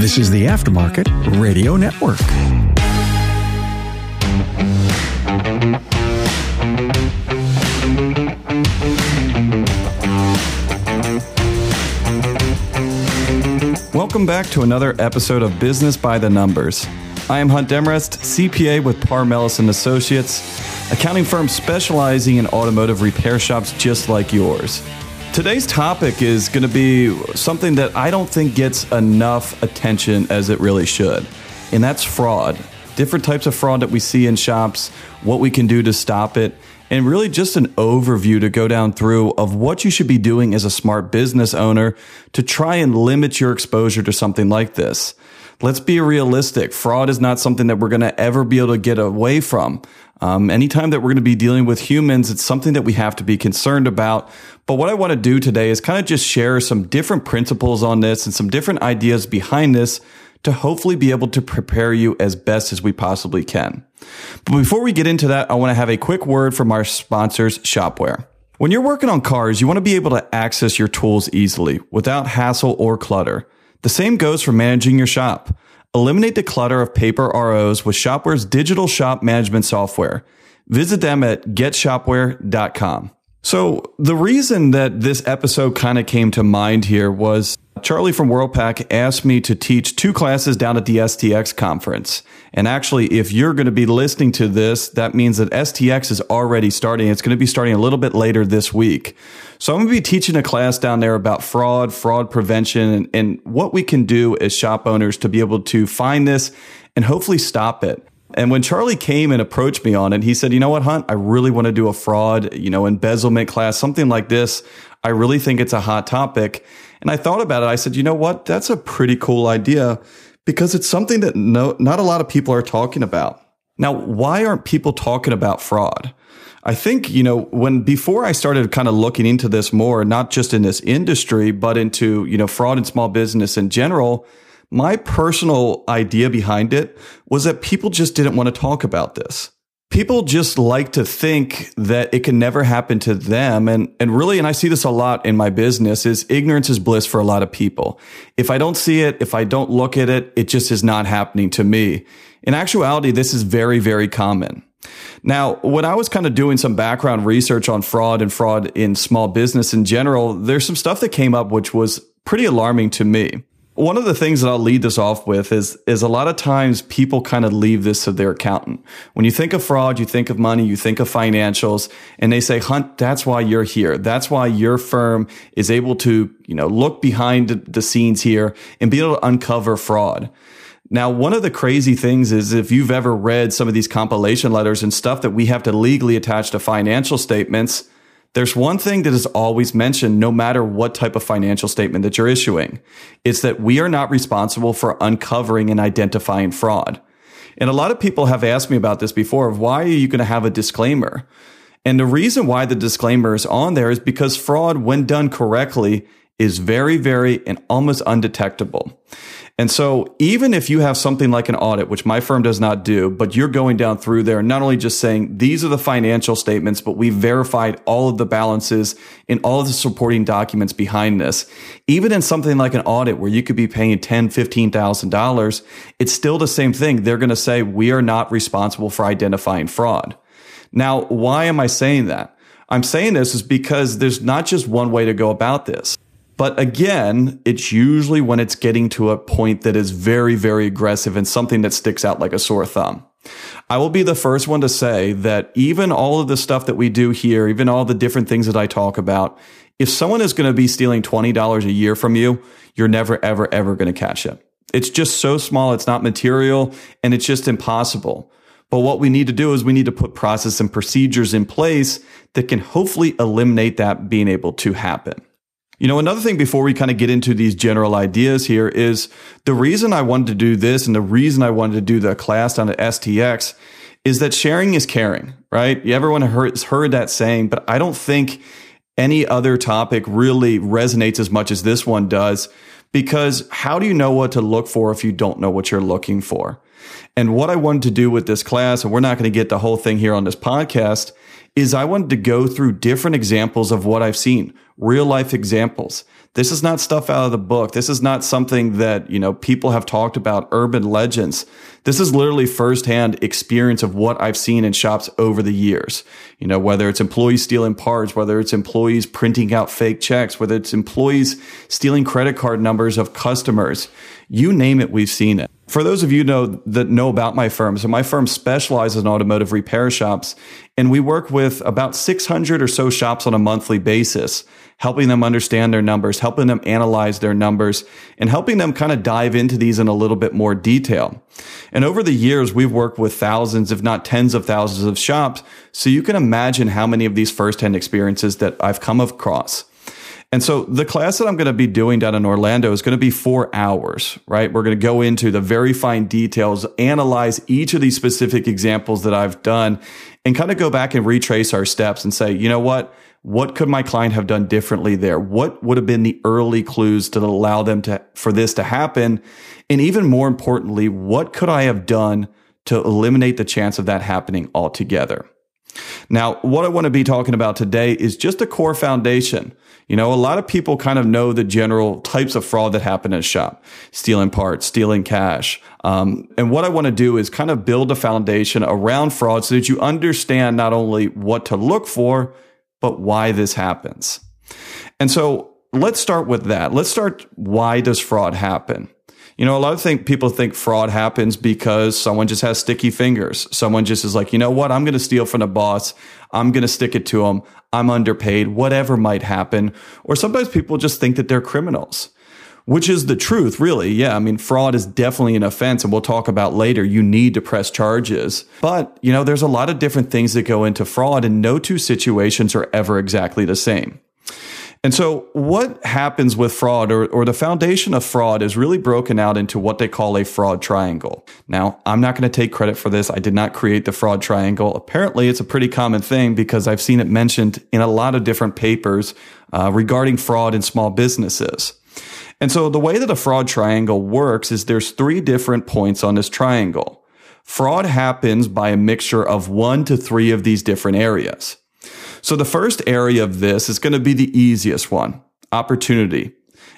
This is the Aftermarket Radio Network. Welcome back to another episode of Business by the Numbers. I am Hunt Demarest, CPA with Paar Melis and Associates, accounting firm specializing in automotive repair shops just like yours. Today's topic is going to be something that I don't think gets enough attention as it really should, and that's fraud. Different types of fraud that we see in shops, what we can do to stop it, and really just an overview to go down through of what you should be doing as a smart business owner to try and limit your exposure to something like this. Let's be realistic. Fraud is not something that we're going to ever be able to get away from. Um, anytime that we're going to be dealing with humans, it's something that we have to be concerned about. But what I want to do today is kind of just share some different principles on this and some different ideas behind this to hopefully be able to prepare you as best as we possibly can. But before we get into that, I want to have a quick word from our sponsors, Shop-Ware. When you're working on cars, you want to be able to access your tools easily without hassle or clutter. The same goes for managing your shop. Eliminate the clutter of paper ROs with Shop-Ware's digital shop management software. Visit them at getshopware.com. So the reason that this episode kind of came to mind here was Charlie from WorldPac asked me to teach two classes down at the STX conference. And actually, if you're going to be listening to this, that means that STX is already starting. It's going to be starting a little bit later this week. So I'm going to be teaching a class down there about fraud, fraud prevention, and, what we can do as shop owners to be able to find this and hopefully stop it. And when Charlie came and approached me on it, he said, "You know what, Hunt? I really want to do a fraud, you know, embezzlement class, something like this. I really think it's a hot topic." And I thought about it. I said, "You know what? That's a pretty cool idea because it's something that no not a lot of people are talking about." Now, why aren't people talking about fraud? I think, you know, when before I started kind of looking into this more, not just in this industry, but into, you know, fraud in small business in general, my personal idea behind it was that people just didn't want to talk about this. People just like to think that it can never happen to them. And, and really, and I see this a lot in my business is ignorance is bliss for a lot of people. If I don't see it, if I don't look at it, it just is not happening to me. In actuality, this is very, very common. Now, when I was kind of doing some background research on fraud and fraud in small business in general, there's some stuff that came up which was pretty alarming to me. One of the things that I'll lead this off with is is a lot of times people kind of leave this to their accountant. When you think of fraud, you think of money, you think of financials, and they say, "Hunt, that's why you're here. That's why your firm is able to, you know, look behind the scenes here and be able to uncover fraud." Now, one of the crazy things is if you've ever read some of these compilation letters and stuff that we have to legally attach to financial statements, there's one thing that is always mentioned no matter what type of financial statement that you're issuing. It's that we are not responsible for uncovering and identifying fraud. And a lot of people have asked me about this before of why are you going to have a disclaimer? And the reason why the disclaimer is on there is because fraud, when done correctly, is very, very and almost undetectable. And so even if you have something like an audit, which my firm does not do, but you're going down through there, not only just saying these are the financial statements, but we've verified all of the balances and all of the supporting documents behind this. Even in something like an audit where you could be paying ten, fifteen thousand dollars, it's still the same thing. They're going to say we are not responsible for identifying fraud. Now, why am I saying that? I'm saying this is because there's not just one way to go about this. But again, it's usually when it's getting to a point that is very, very aggressive and something that sticks out like a sore thumb. I will be the first one to say that even all of the stuff that we do here, even all the different things that I talk about, if someone is going to be stealing $20 a year from you, you're never, ever, ever going to catch it. It's just so small. It's not material and it's just impossible. But what we need to do is we need to put process and procedures in place that can hopefully eliminate that being able to happen. You know, another thing before we kind of get into these general ideas here is the reason I wanted to do this and the reason I wanted to do the class down at STX is that sharing is caring, right? Everyone has heard that saying, but I don't think any other topic really resonates as much as this one does because how do you know what to look for if you don't know what you're looking for? And what I wanted to do with this class, and we're not going to get the whole thing here on this podcast, is I wanted to go through different examples of what I've seen, real life examples. This is not stuff out of the book. This is not something that, you know, people have talked about, urban legends. This is literally firsthand experience of what I've seen in shops over the years. You know, whether it's employees stealing parts, whether it's employees printing out fake checks, whether it's employees stealing credit card numbers of customers, you name it, we've seen it. For those of you know that know about my firm, so my firm specializes in automotive repair shops, and we work with about 600 or so shops on a monthly basis, helping them understand their numbers, helping them analyze their numbers, and helping them kind of dive into these in a little bit more detail. And over the years, we've worked with thousands, if not tens of thousands of shops. So you can imagine how many of these firsthand experiences that I've come across. And so the class that I'm going to be doing down in Orlando is going to be four hours, right? We're going to go into the very fine details, analyze each of these specific examples that I've done and kind of go back and retrace our steps and say, you know what? What could my client have done differently there? What would have been the early clues to allow them to, for this to happen? And even more importantly, what could I have done to eliminate the chance of that happening altogether? Now, what I want to be talking about today is just a core foundation. You know, a lot of people kind of know the general types of fraud that happen in a shop, stealing parts, stealing cash. Um, and what I want to do is kind of build a foundation around fraud so that you understand not only what to look for, but why this happens. And so let's start with that. Let's start. Why does fraud happen? You know, a lot of think people think fraud happens because someone just has sticky fingers. Someone just is like, you know what? I'm going to steal from the boss. I'm going to stick it to them. I'm underpaid, whatever might happen. Or sometimes people just think that they're criminals, which is the truth, really. Yeah. I mean, fraud is definitely an offense and we'll talk about later. You need to press charges. But, you know, there's a lot of different things that go into fraud and no two situations are ever exactly the same. And so, what happens with fraud, or, or the foundation of fraud, is really broken out into what they call a fraud triangle. Now, I'm not going to take credit for this. I did not create the fraud triangle. Apparently, it's a pretty common thing because I've seen it mentioned in a lot of different papers uh, regarding fraud in small businesses. And so, the way that a fraud triangle works is there's three different points on this triangle. Fraud happens by a mixture of one to three of these different areas. So the first area of this is going to be the easiest one, opportunity.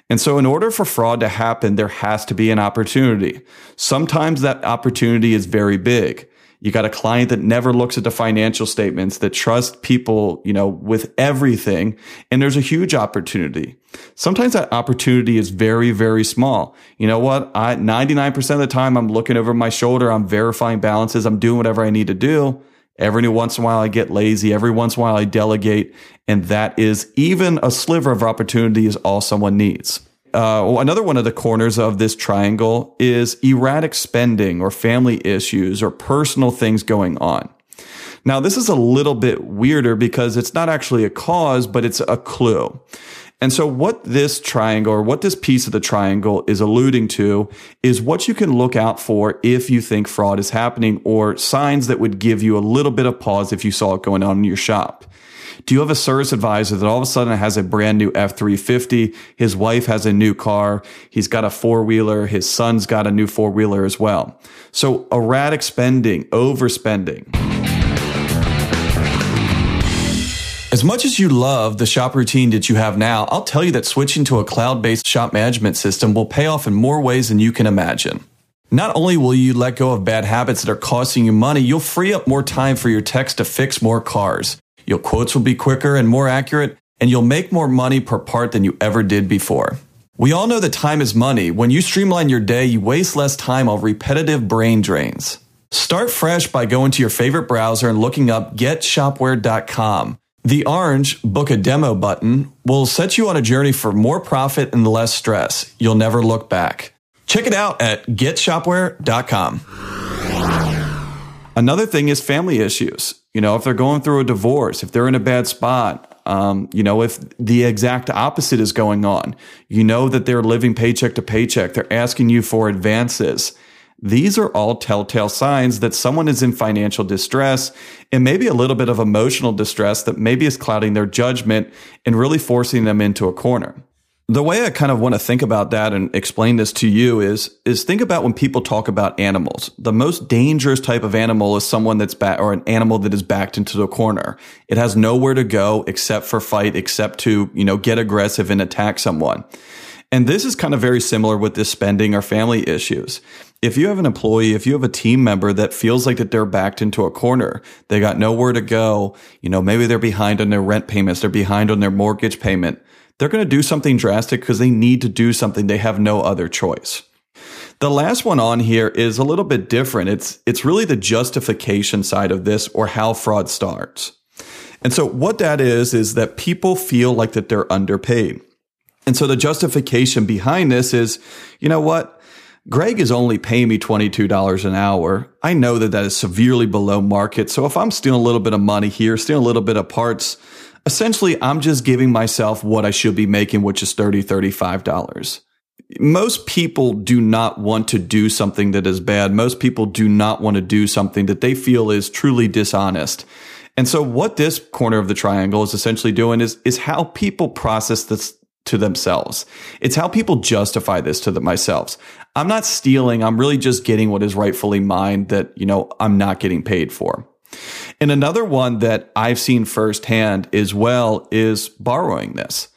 And so in order for fraud to happen, there has to be an opportunity. Sometimes that opportunity is very big. You got a client that never looks at the financial statements, that trusts people, you know, with everything. And there's a huge opportunity. Sometimes that opportunity is very, very small. You know what? I, 99% of the time I'm looking over my shoulder. I'm verifying balances. I'm doing whatever I need to do. Every once in a while, I get lazy. Every once in a while, I delegate. And that is even a sliver of opportunity is all someone needs. Uh, another one of the corners of this triangle is erratic spending or family issues or personal things going on. Now, this is a little bit weirder because it's not actually a cause, but it's a clue. And so what this triangle or what this piece of the triangle is alluding to is what you can look out for if you think fraud is happening or signs that would give you a little bit of pause if you saw it going on in your shop. Do you have a service advisor that all of a sudden has a brand new F350? His wife has a new car. He's got a four wheeler. His son's got a new four wheeler as well. So erratic spending, overspending. As much as you love the shop routine that you have now, I'll tell you that switching to a cloud based shop management system will pay off in more ways than you can imagine. Not only will you let go of bad habits that are costing you money, you'll free up more time for your techs to fix more cars. Your quotes will be quicker and more accurate, and you'll make more money per part than you ever did before. We all know that time is money. When you streamline your day, you waste less time on repetitive brain drains. Start fresh by going to your favorite browser and looking up getshopware.com. The orange book a demo button will set you on a journey for more profit and less stress. You'll never look back. Check it out at getshopware.com. Another thing is family issues. You know, if they're going through a divorce, if they're in a bad spot, um, you know, if the exact opposite is going on, you know that they're living paycheck to paycheck, they're asking you for advances. These are all telltale signs that someone is in financial distress and maybe a little bit of emotional distress that maybe is clouding their judgment and really forcing them into a corner. the way I kind of want to think about that and explain this to you is is think about when people talk about animals. The most dangerous type of animal is someone that's back or an animal that is backed into the corner. It has nowhere to go except for fight, except to, you know, get aggressive and attack someone. And this is kind of very similar with this spending or family issues. If you have an employee, if you have a team member that feels like that they're backed into a corner, they got nowhere to go, you know, maybe they're behind on their rent payments, they're behind on their mortgage payment they're going to do something drastic because they need to do something. They have no other choice. The last one on here is a little bit different. It's, it's really the justification side of this or how fraud starts. And so what that is, is that people feel like that they're underpaid. And so the justification behind this is, you know what? Greg is only paying me $22 an hour. I know that that is severely below market. So if I'm stealing a little bit of money here, stealing a little bit of parts, essentially I'm just giving myself what I should be making, which is $30, $35. Most people do not want to do something that is bad. Most people do not want to do something that they feel is truly dishonest. And so what this corner of the triangle is essentially doing is, is how people process this to themselves. It's how people justify this to themselves. I'm not stealing. I'm really just getting what is rightfully mine that, you know, I'm not getting paid for. And another one that I've seen firsthand as well is borrowing this.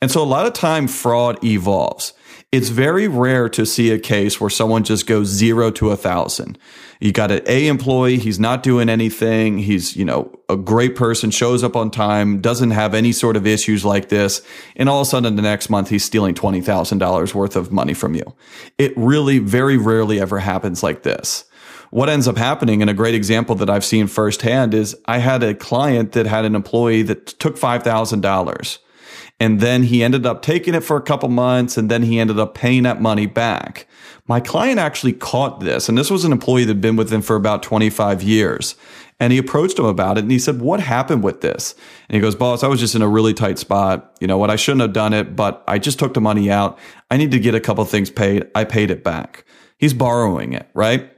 And so a lot of time fraud evolves. It's very rare to see a case where someone just goes zero to a thousand. You got an A employee, he's not doing anything. He's, you know, a great person, shows up on time, doesn't have any sort of issues like this. And all of a sudden the next month he's stealing $20,000 worth of money from you. It really very rarely ever happens like this what ends up happening, and a great example that I've seen firsthand is I had a client that had an employee that took $5,000 and then he ended up taking it for a couple months and then he ended up paying that money back. My client actually caught this, and this was an employee that had been with him for about 25 years. And he approached him about it and he said, What happened with this? And he goes, Boss, I was just in a really tight spot. You know what? I shouldn't have done it, but I just took the money out. I need to get a couple things paid. I paid it back. He's borrowing it, right?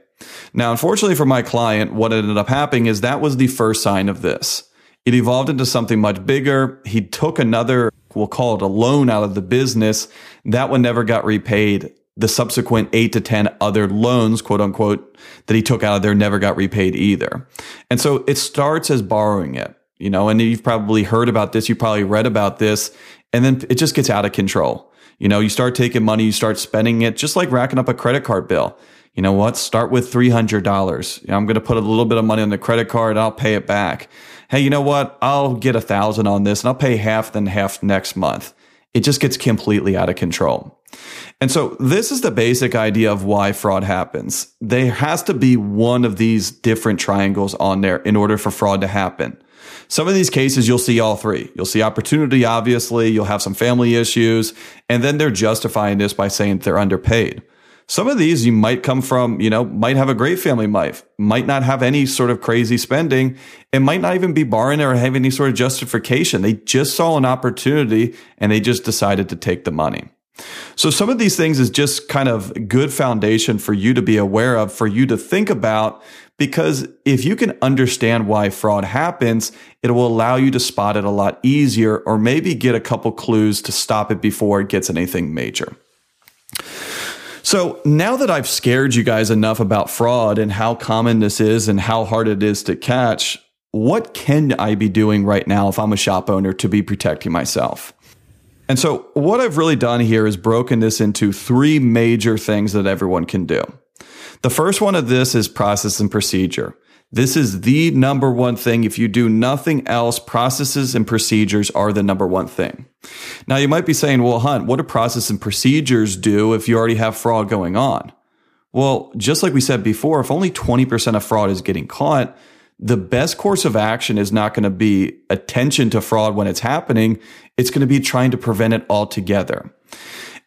Now, unfortunately for my client, what ended up happening is that was the first sign of this. It evolved into something much bigger. He took another, we'll call it a loan out of the business. That one never got repaid. The subsequent eight to 10 other loans, quote unquote, that he took out of there never got repaid either. And so it starts as borrowing it, you know, and you've probably heard about this. You probably read about this and then it just gets out of control. You know, you start taking money, you start spending it just like racking up a credit card bill you know what? Start with $300. You know, I'm going to put a little bit of money on the credit card. I'll pay it back. Hey, you know what? I'll get a thousand on this and I'll pay half then half next month. It just gets completely out of control. And so this is the basic idea of why fraud happens. There has to be one of these different triangles on there in order for fraud to happen. Some of these cases, you'll see all three. You'll see opportunity, obviously. You'll have some family issues. And then they're justifying this by saying they're underpaid. Some of these you might come from, you know, might have a great family life, might not have any sort of crazy spending, and might not even be borrowing or have any sort of justification. They just saw an opportunity and they just decided to take the money. So some of these things is just kind of good foundation for you to be aware of, for you to think about, because if you can understand why fraud happens, it will allow you to spot it a lot easier or maybe get a couple clues to stop it before it gets anything major. So now that I've scared you guys enough about fraud and how common this is and how hard it is to catch, what can I be doing right now if I'm a shop owner to be protecting myself? And so what I've really done here is broken this into three major things that everyone can do. The first one of this is process and procedure. This is the number one thing. If you do nothing else, processes and procedures are the number one thing. Now, you might be saying, well, Hunt, what do process and procedures do if you already have fraud going on? Well, just like we said before, if only 20% of fraud is getting caught, the best course of action is not going to be attention to fraud when it's happening. It's going to be trying to prevent it altogether.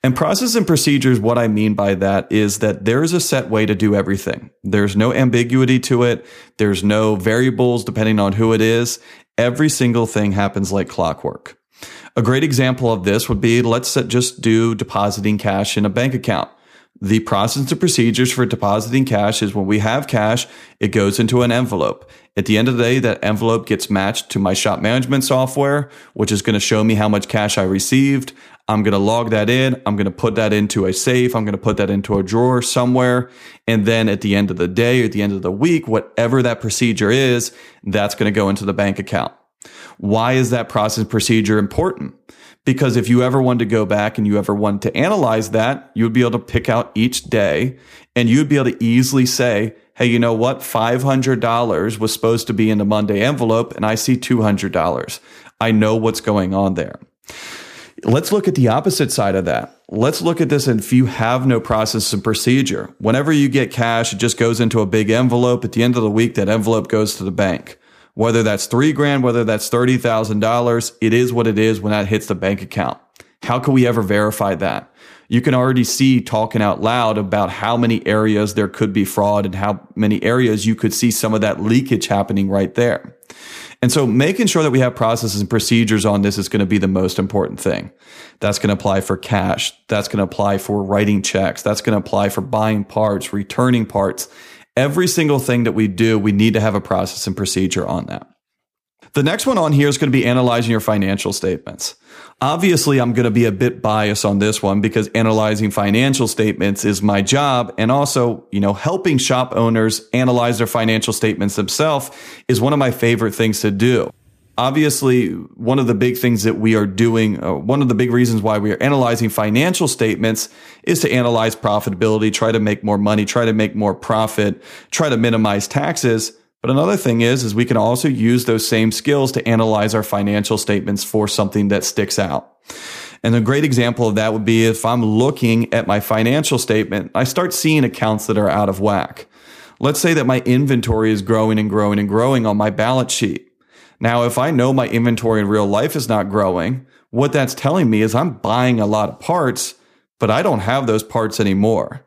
And process and procedures, what I mean by that is that there is a set way to do everything. There's no ambiguity to it. There's no variables depending on who it is. Every single thing happens like clockwork. A great example of this would be let's just do depositing cash in a bank account. The process and procedures for depositing cash is when we have cash, it goes into an envelope. At the end of the day, that envelope gets matched to my shop management software, which is going to show me how much cash I received. I'm going to log that in. I'm going to put that into a safe. I'm going to put that into a drawer somewhere. And then at the end of the day at the end of the week, whatever that procedure is, that's going to go into the bank account. Why is that process procedure important? Because if you ever wanted to go back and you ever wanted to analyze that, you would be able to pick out each day and you'd be able to easily say, Hey, you know what? $500 was supposed to be in the Monday envelope and I see $200. I know what's going on there. Let's look at the opposite side of that. Let's look at this. And if you have no process and procedure, whenever you get cash, it just goes into a big envelope. At the end of the week, that envelope goes to the bank. Whether that's three grand, whether that's $30,000, it is what it is when that hits the bank account. How can we ever verify that? You can already see talking out loud about how many areas there could be fraud and how many areas you could see some of that leakage happening right there. And so making sure that we have processes and procedures on this is going to be the most important thing. That's going to apply for cash. That's going to apply for writing checks. That's going to apply for buying parts, returning parts. Every single thing that we do, we need to have a process and procedure on that. The next one on here is going to be analyzing your financial statements. Obviously, I'm going to be a bit biased on this one because analyzing financial statements is my job. And also, you know, helping shop owners analyze their financial statements themselves is one of my favorite things to do. Obviously, one of the big things that we are doing, uh, one of the big reasons why we are analyzing financial statements is to analyze profitability, try to make more money, try to make more profit, try to minimize taxes. But another thing is, is we can also use those same skills to analyze our financial statements for something that sticks out. And a great example of that would be if I'm looking at my financial statement, I start seeing accounts that are out of whack. Let's say that my inventory is growing and growing and growing on my balance sheet. Now, if I know my inventory in real life is not growing, what that's telling me is I'm buying a lot of parts, but I don't have those parts anymore.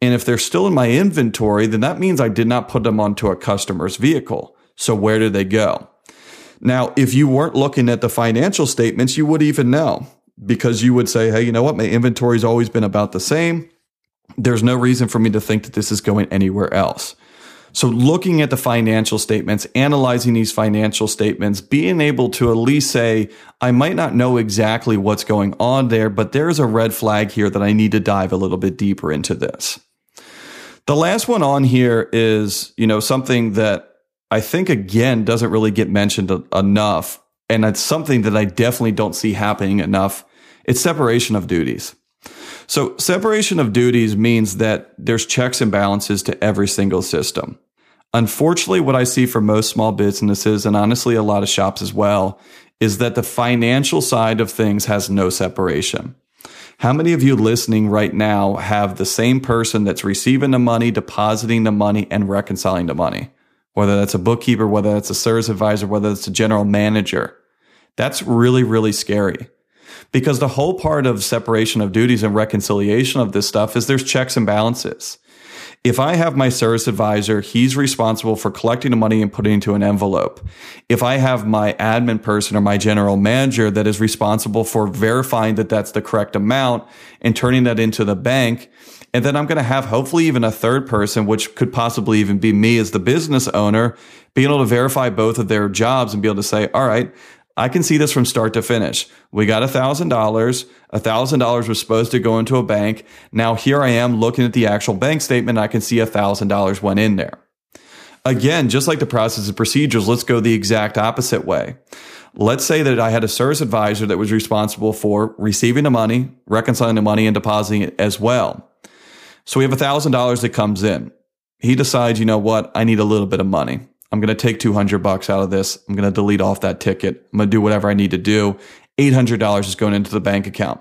And if they're still in my inventory, then that means I did not put them onto a customer's vehicle. So where did they go? Now, if you weren't looking at the financial statements, you would even know because you would say, Hey, you know what? My inventory's always been about the same. There's no reason for me to think that this is going anywhere else. So looking at the financial statements, analyzing these financial statements, being able to at least say, I might not know exactly what's going on there, but there's a red flag here that I need to dive a little bit deeper into this. The last one on here is, you know, something that I think again doesn't really get mentioned enough. And it's something that I definitely don't see happening enough. It's separation of duties. So separation of duties means that there's checks and balances to every single system. Unfortunately, what I see for most small businesses and honestly a lot of shops as well is that the financial side of things has no separation. How many of you listening right now have the same person that's receiving the money, depositing the money, and reconciling the money? Whether that's a bookkeeper, whether that's a service advisor, whether it's a general manager. That's really, really scary. Because the whole part of separation of duties and reconciliation of this stuff is there's checks and balances. If I have my service advisor, he's responsible for collecting the money and putting it into an envelope. If I have my admin person or my general manager that is responsible for verifying that that's the correct amount and turning that into the bank, and then I'm going to have hopefully even a third person, which could possibly even be me as the business owner, being able to verify both of their jobs and be able to say, all right, I can see this from start to finish. We got a thousand dollars. A thousand dollars was supposed to go into a bank. Now here I am looking at the actual bank statement. I can see a thousand dollars went in there. Again, just like the process and procedures, let's go the exact opposite way. Let's say that I had a service advisor that was responsible for receiving the money, reconciling the money, and depositing it as well. So we have a thousand dollars that comes in. He decides, you know what? I need a little bit of money. I'm going to take 200 bucks out of this. I'm going to delete off that ticket. I'm going to do whatever I need to do. $800 is going into the bank account.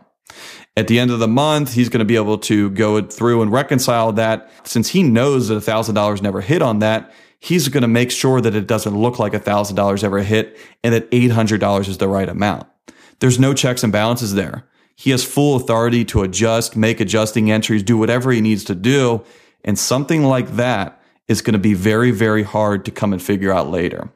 At the end of the month, he's going to be able to go through and reconcile that. Since he knows that $1,000 never hit on that, he's going to make sure that it doesn't look like $1,000 ever hit and that $800 is the right amount. There's no checks and balances there. He has full authority to adjust, make adjusting entries, do whatever he needs to do. And something like that is going to be very, very hard to come and figure out later.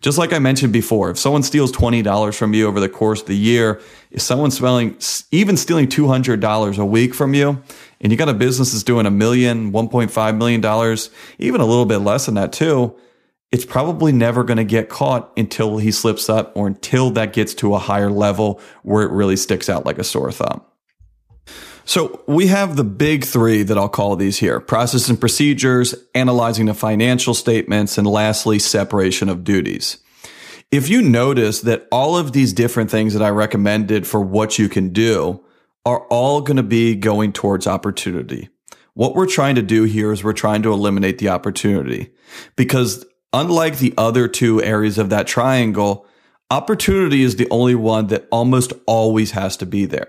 Just like I mentioned before, if someone steals $20 from you over the course of the year, if someone's spending, even stealing $200 a week from you, and you got a business that's doing a million, $1.5 million, even a little bit less than that too, it's probably never going to get caught until he slips up or until that gets to a higher level where it really sticks out like a sore thumb. So we have the big three that I'll call these here process and procedures, analyzing the financial statements, and lastly, separation of duties. If you notice that all of these different things that I recommended for what you can do are all going to be going towards opportunity. What we're trying to do here is we're trying to eliminate the opportunity because unlike the other two areas of that triangle, opportunity is the only one that almost always has to be there.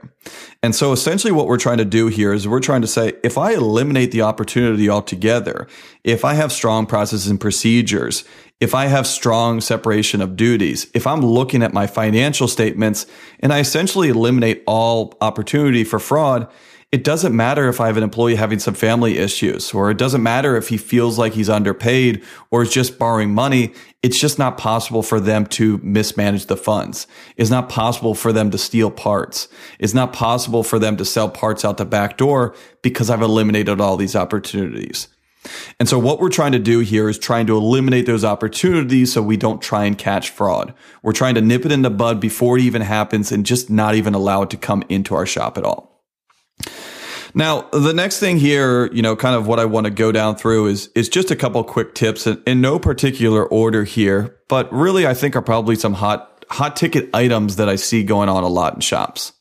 And so essentially what we're trying to do here is we're trying to say, if I eliminate the opportunity altogether, if I have strong processes and procedures, if I have strong separation of duties, if I'm looking at my financial statements and I essentially eliminate all opportunity for fraud, it doesn't matter if I have an employee having some family issues, or it doesn't matter if he feels like he's underpaid or is just borrowing money. It's just not possible for them to mismanage the funds. It's not possible for them to steal parts. It's not possible for them to sell parts out the back door because I've eliminated all these opportunities. And so what we're trying to do here is trying to eliminate those opportunities so we don't try and catch fraud. We're trying to nip it in the bud before it even happens and just not even allow it to come into our shop at all. Now, the next thing here, you know, kind of what I want to go down through is is just a couple quick tips in, in no particular order here, but really I think are probably some hot hot ticket items that I see going on a lot in shops.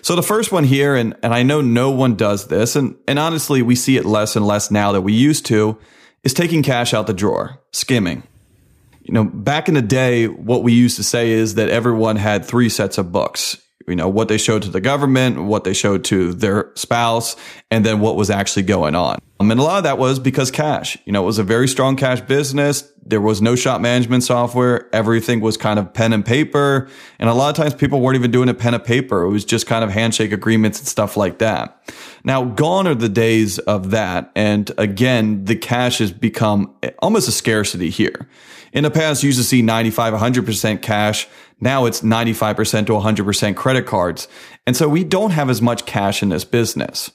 So the first one here, and, and I know no one does this, and, and honestly, we see it less and less now that we used to, is taking cash out the drawer, skimming. You know, back in the day, what we used to say is that everyone had three sets of books you know, what they showed to the government, what they showed to their spouse, and then what was actually going on. And a lot of that was because cash, you know, it was a very strong cash business. There was no shop management software. Everything was kind of pen and paper. And a lot of times people weren't even doing a pen and paper. It was just kind of handshake agreements and stuff like that. Now, gone are the days of that. And again, the cash has become almost a scarcity here. In the past, you used to see 95, 100% cash. Now it's 95% to 100% credit cards. And so we don't have as much cash in this business.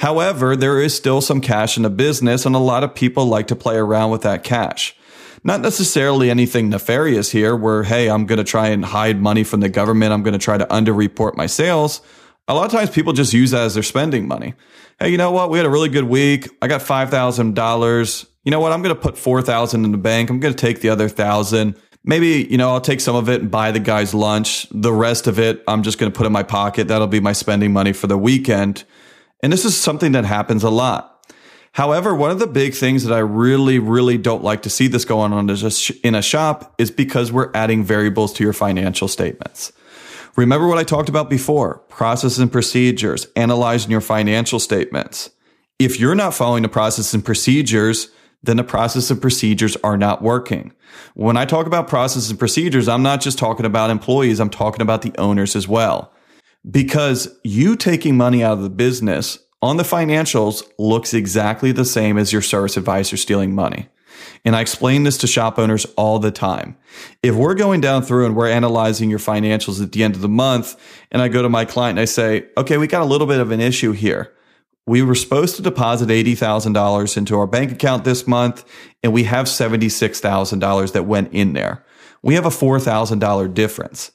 However, there is still some cash in the business and a lot of people like to play around with that cash. Not necessarily anything nefarious here where, hey, I'm going to try and hide money from the government. I'm going to try to underreport my sales. A lot of times people just use that as their spending money. Hey, you know what? We had a really good week. I got $5,000 you know what? I'm going to put 4,000 in the bank. I'm going to take the other thousand. Maybe, you know, I'll take some of it and buy the guy's lunch. The rest of it, I'm just going to put in my pocket. That'll be my spending money for the weekend. And this is something that happens a lot. However, one of the big things that I really, really don't like to see this going on in a shop is because we're adding variables to your financial statements. Remember what I talked about before process and procedures, analyzing your financial statements. If you're not following the process and procedures, then the process and procedures are not working. When I talk about process and procedures, I'm not just talking about employees, I'm talking about the owners as well. Because you taking money out of the business on the financials looks exactly the same as your service advisor stealing money. And I explain this to shop owners all the time. If we're going down through and we're analyzing your financials at the end of the month, and I go to my client and I say, okay, we got a little bit of an issue here we were supposed to deposit $80,000 into our bank account this month, and we have $76,000 that went in there. We have a $4,000 difference.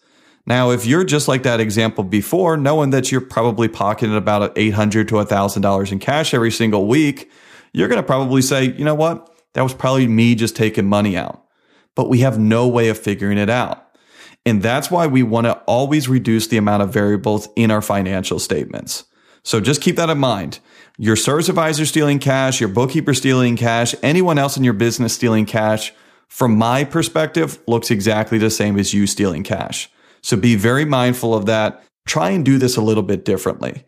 Now, if you're just like that example before, knowing that you're probably pocketing about 800 to $1,000 in cash every single week, you're going to probably say, you know what? That was probably me just taking money out. But we have no way of figuring it out. And that's why we want to always reduce the amount of variables in our financial statements. So just keep that in mind. Your service advisor stealing cash, your bookkeeper stealing cash, anyone else in your business stealing cash, from my perspective, looks exactly the same as you stealing cash. So be very mindful of that. Try and do this a little bit differently.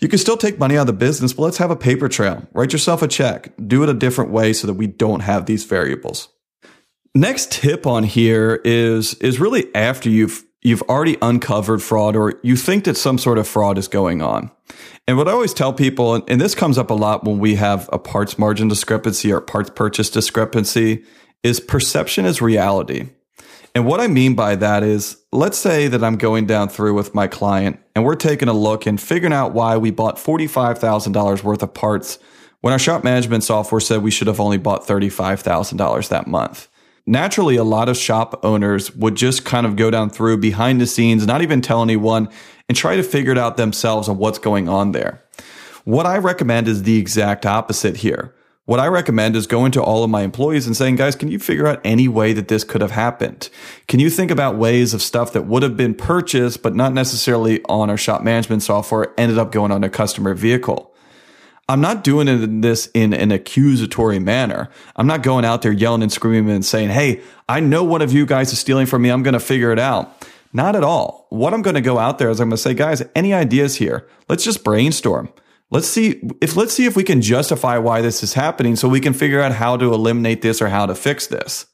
You can still take money out of the business, but let's have a paper trail. Write yourself a check. Do it a different way so that we don't have these variables. Next tip on here is, is really after you've, you've already uncovered fraud or you think that some sort of fraud is going on. And what I always tell people, and this comes up a lot when we have a parts margin discrepancy or parts purchase discrepancy, is perception is reality. And what I mean by that is, let's say that I'm going down through with my client and we're taking a look and figuring out why we bought $45,000 worth of parts when our shop management software said we should have only bought $35,000 that month. naturally a lot of shop owners would just kind of go down through behind the scenes, not even tell anyone, and try to figure it out themselves on what's going on there. What I recommend is the exact opposite here. What I recommend is going to all of my employees and saying, guys, can you figure out any way that this could have happened? Can you think about ways of stuff that would have been purchased, but not necessarily on our shop management software ended up going on a customer vehicle? I'm not doing this in an accusatory manner. I'm not going out there yelling and screaming and saying, Hey, I know one of you guys is stealing from me. I'm going to figure it out. Not at all. What I'm going to go out there is I'm going to say, guys, any ideas here? Let's just brainstorm. Let's see if let's see if we can justify why this is happening so we can figure out how to eliminate this or how to fix this.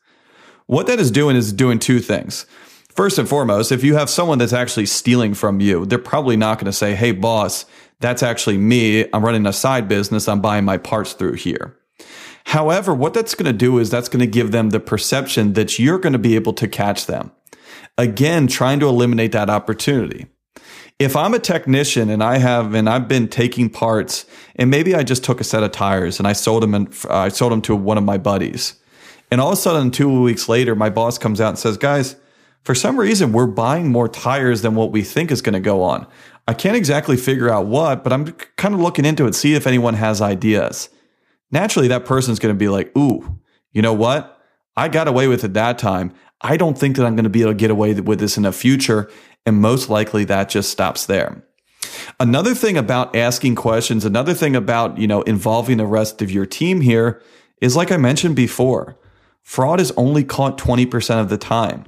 What that is doing is doing two things. First and foremost, if you have someone that's actually stealing from you, they're probably not going to say, "Hey boss, that's actually me. I'm running a side business. I'm buying my parts through here." However, what that's going to do is that's going to give them the perception that you're going to be able to catch them. Again, trying to eliminate that opportunity if I'm a technician and I have and I've been taking parts and maybe I just took a set of tires and I sold them and uh, I sold them to one of my buddies, and all of a sudden two weeks later my boss comes out and says, "Guys, for some reason we're buying more tires than what we think is going to go on. I can't exactly figure out what, but I'm kind of looking into it, see if anyone has ideas." Naturally, that person's going to be like, "Ooh, you know what? I got away with it that time. I don't think that I'm going to be able to get away with this in the future. And most likely that just stops there. Another thing about asking questions, another thing about, you know, involving the rest of your team here is like I mentioned before, fraud is only caught 20% of the time.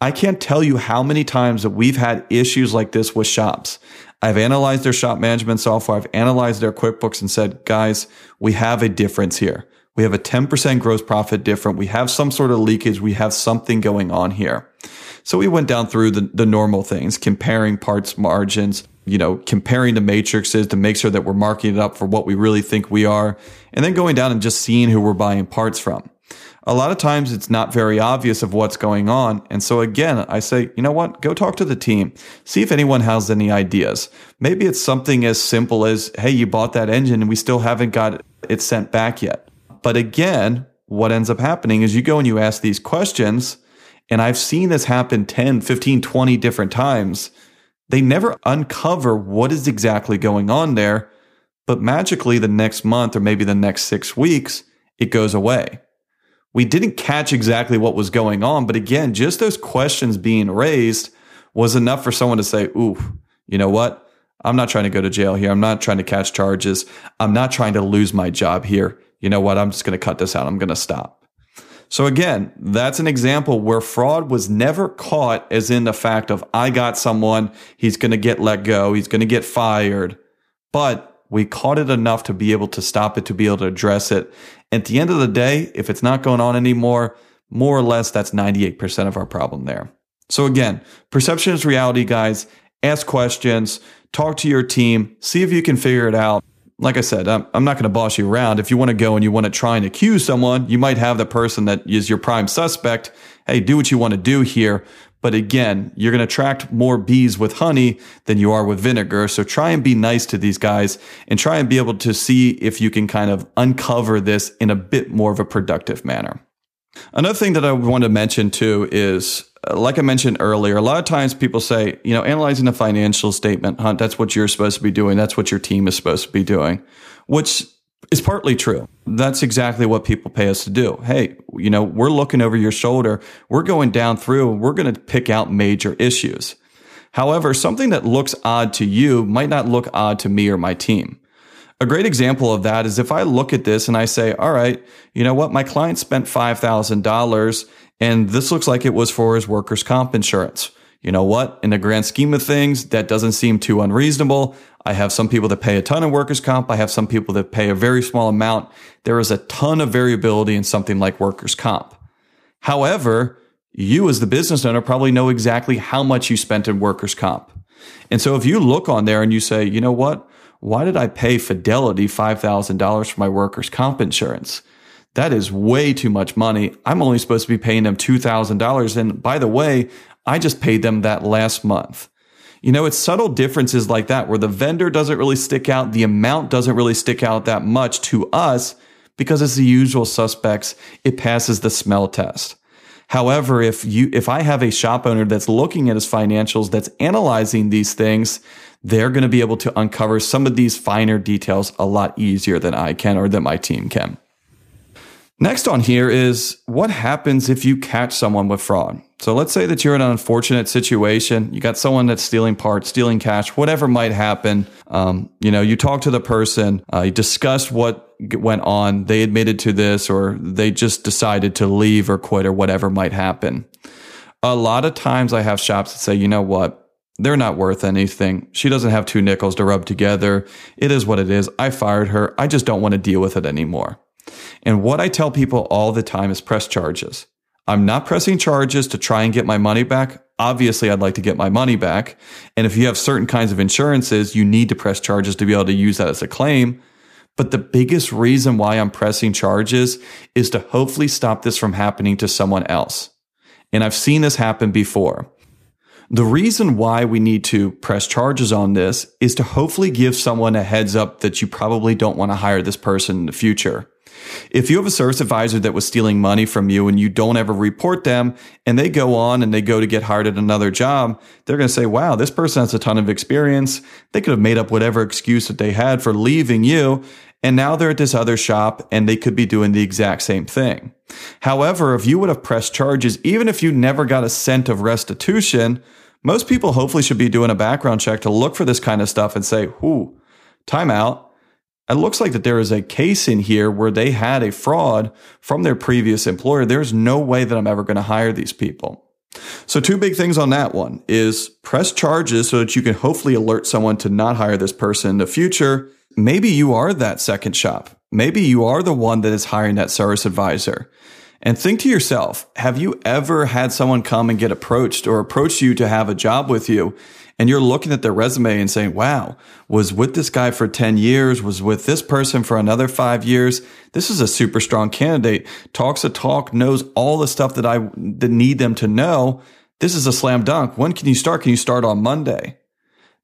I can't tell you how many times that we've had issues like this with shops. I've analyzed their shop management software. I've analyzed their QuickBooks and said, guys, we have a difference here. We have a 10% gross profit different. We have some sort of leakage. We have something going on here. So we went down through the, the normal things, comparing parts margins, you know, comparing the matrices to make sure that we're marking it up for what we really think we are, and then going down and just seeing who we're buying parts from. A lot of times it's not very obvious of what's going on. And so again, I say, you know what? Go talk to the team. See if anyone has any ideas. Maybe it's something as simple as, hey, you bought that engine and we still haven't got it sent back yet. But again, what ends up happening is you go and you ask these questions and I've seen this happen 10, 15, 20 different times. They never uncover what is exactly going on there, but magically the next month or maybe the next six weeks, it goes away. We didn't catch exactly what was going on, but again, just those questions being raised was enough for someone to say, Ooh, you know what? I'm not trying to go to jail here. I'm not trying to catch charges. I'm not trying to lose my job here. You know what? I'm just going to cut this out. I'm going to stop. So again, that's an example where fraud was never caught as in the fact of I got someone, he's going to get let go, he's going to get fired. But we caught it enough to be able to stop it, to be able to address it. At the end of the day, if it's not going on anymore, more or less, that's 98% of our problem there. So again, perception is reality, guys. Ask questions, talk to your team, see if you can figure it out like I said, I'm, I'm not going to boss you around. If you want to go and you want to try and accuse someone, you might have the person that is your prime suspect. Hey, do what you want to do here. But again, you're going to attract more bees with honey than you are with vinegar. So try and be nice to these guys and try and be able to see if you can kind of uncover this in a bit more of a productive manner. Another thing that I want to mention too is like I mentioned earlier, a lot of times people say, you know, analyzing a financial statement, Hunt, that's what you're supposed to be doing. That's what your team is supposed to be doing, which is partly true. That's exactly what people pay us to do. Hey, you know, we're looking over your shoulder. We're going down through, we're going to pick out major issues. However, something that looks odd to you might not look odd to me or my team. A great example of that is if I look at this and I say, all right, you know what? My client spent $5,000 and this looks like it was for his workers' comp insurance. You know what? In the grand scheme of things, that doesn't seem too unreasonable. I have some people that pay a ton of workers' comp. I have some people that pay a very small amount. There is a ton of variability in something like workers' comp. However, you as the business owner probably know exactly how much you spent in workers' comp. And so if you look on there and you say, you know what? Why did I pay Fidelity $5,000 for my workers' comp insurance? That is way too much money. I'm only supposed to be paying them $2,000. And by the way, I just paid them that last month. You know, it's subtle differences like that where the vendor doesn't really stick out. The amount doesn't really stick out that much to us because it's the usual suspects. It passes the smell test. However, if you, if I have a shop owner that's looking at his financials, that's analyzing these things, they're going to be able to uncover some of these finer details a lot easier than I can or that my team can. Next on here is what happens if you catch someone with fraud. So let's say that you're in an unfortunate situation. You got someone that's stealing parts, stealing cash, whatever might happen. Um, you know, you talk to the person, uh, you discussed what went on. They admitted to this, or they just decided to leave or quit, or whatever might happen. A lot of times, I have shops that say, you know what, they're not worth anything. She doesn't have two nickels to rub together. It is what it is. I fired her. I just don't want to deal with it anymore. And what I tell people all the time is press charges. I'm not pressing charges to try and get my money back. Obviously, I'd like to get my money back. And if you have certain kinds of insurances, you need to press charges to be able to use that as a claim. But the biggest reason why I'm pressing charges is to hopefully stop this from happening to someone else. And I've seen this happen before. The reason why we need to press charges on this is to hopefully give someone a heads up that you probably don't want to hire this person in the future. If you have a service advisor that was stealing money from you and you don't ever report them and they go on and they go to get hired at another job, they're going to say, wow, this person has a ton of experience. They could have made up whatever excuse that they had for leaving you. And now they're at this other shop and they could be doing the exact same thing. However, if you would have pressed charges, even if you never got a cent of restitution, most people hopefully should be doing a background check to look for this kind of stuff and say, whoo, time out it looks like that there is a case in here where they had a fraud from their previous employer. There's no way that I'm ever going to hire these people. So two big things on that one is press charges so that you can hopefully alert someone to not hire this person in the future. Maybe you are that second shop. Maybe you are the one that is hiring that service advisor. And think to yourself, have you ever had someone come and get approached or approach you to have a job with you and you're looking at their resume and saying, wow, was with this guy for 10 years, was with this person for another five years. This is a super strong candidate, talks a talk, knows all the stuff that I that need them to know. This is a slam dunk. When can you start? Can you start on Monday?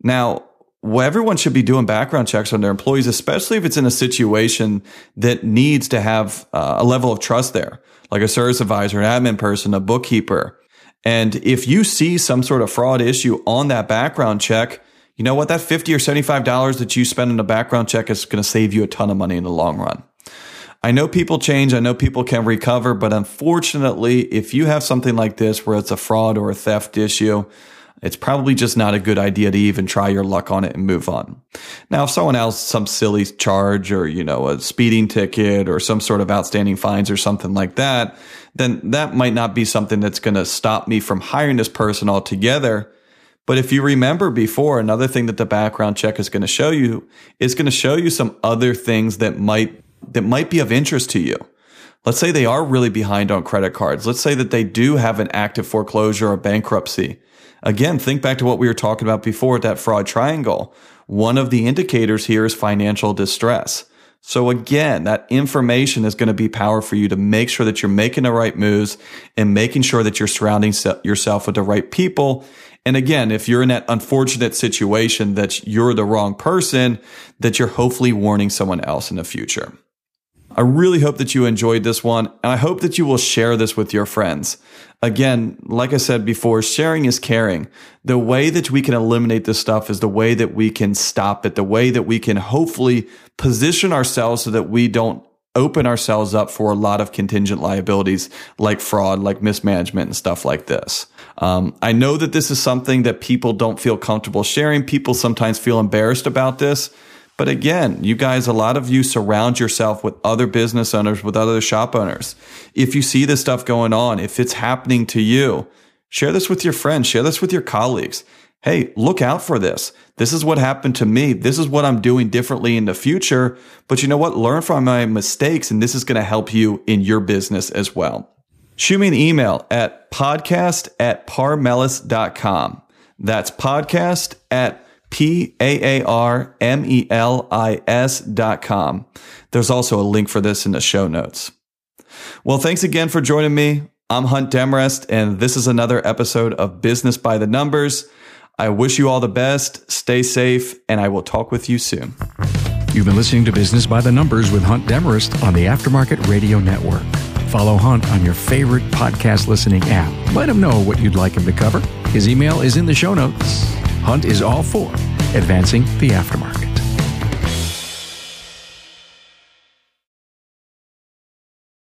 Now, well, everyone should be doing background checks on their employees, especially if it's in a situation that needs to have uh, a level of trust there, like a service advisor, an admin person, a bookkeeper, and if you see some sort of fraud issue on that background check, you know what? That 50 or $75 that you spend on a background check is going to save you a ton of money in the long run. I know people change. I know people can recover, but unfortunately, if you have something like this where it's a fraud or a theft issue, it's probably just not a good idea to even try your luck on it and move on. Now, if someone else, some silly charge or, you know, a speeding ticket or some sort of outstanding fines or something like that, then that might not be something that's going to stop me from hiring this person altogether. But if you remember before, another thing that the background check is going to show you is going to show you some other things that might, that might be of interest to you. Let's say they are really behind on credit cards. Let's say that they do have an active foreclosure or bankruptcy Again, think back to what we were talking about before that fraud triangle. One of the indicators here is financial distress. So again, that information is going to be power for you to make sure that you're making the right moves and making sure that you're surrounding yourself with the right people. And again, if you're in that unfortunate situation that you're the wrong person, that you're hopefully warning someone else in the future. I really hope that you enjoyed this one, and I hope that you will share this with your friends. Again, like I said before, sharing is caring. The way that we can eliminate this stuff is the way that we can stop it, the way that we can hopefully position ourselves so that we don't open ourselves up for a lot of contingent liabilities like fraud, like mismanagement and stuff like this. Um, I know that this is something that people don't feel comfortable sharing. People sometimes feel embarrassed about this. But again, you guys, a lot of you surround yourself with other business owners, with other shop owners. If you see this stuff going on, if it's happening to you, share this with your friends, share this with your colleagues. Hey, look out for this. This is what happened to me. This is what I'm doing differently in the future. But you know what? Learn from my mistakes, and this is going to help you in your business as well. Shoot me an email at podcast at paarmelis.com. That's podcast at P A A R M E L I S dot com. There's also a link for this in the show notes. Well, thanks again for joining me. I'm Hunt Demarest, and this is another episode of Business by the Numbers. I wish you all the best, stay safe, and I will talk with you soon. You've been listening to Business by the Numbers with Hunt Demarest on the Aftermarket Radio Network. Follow Hunt on your favorite podcast listening app. Let him know what you'd like him to cover. His email is in the show notes. Hunt is all for advancing the aftermarket.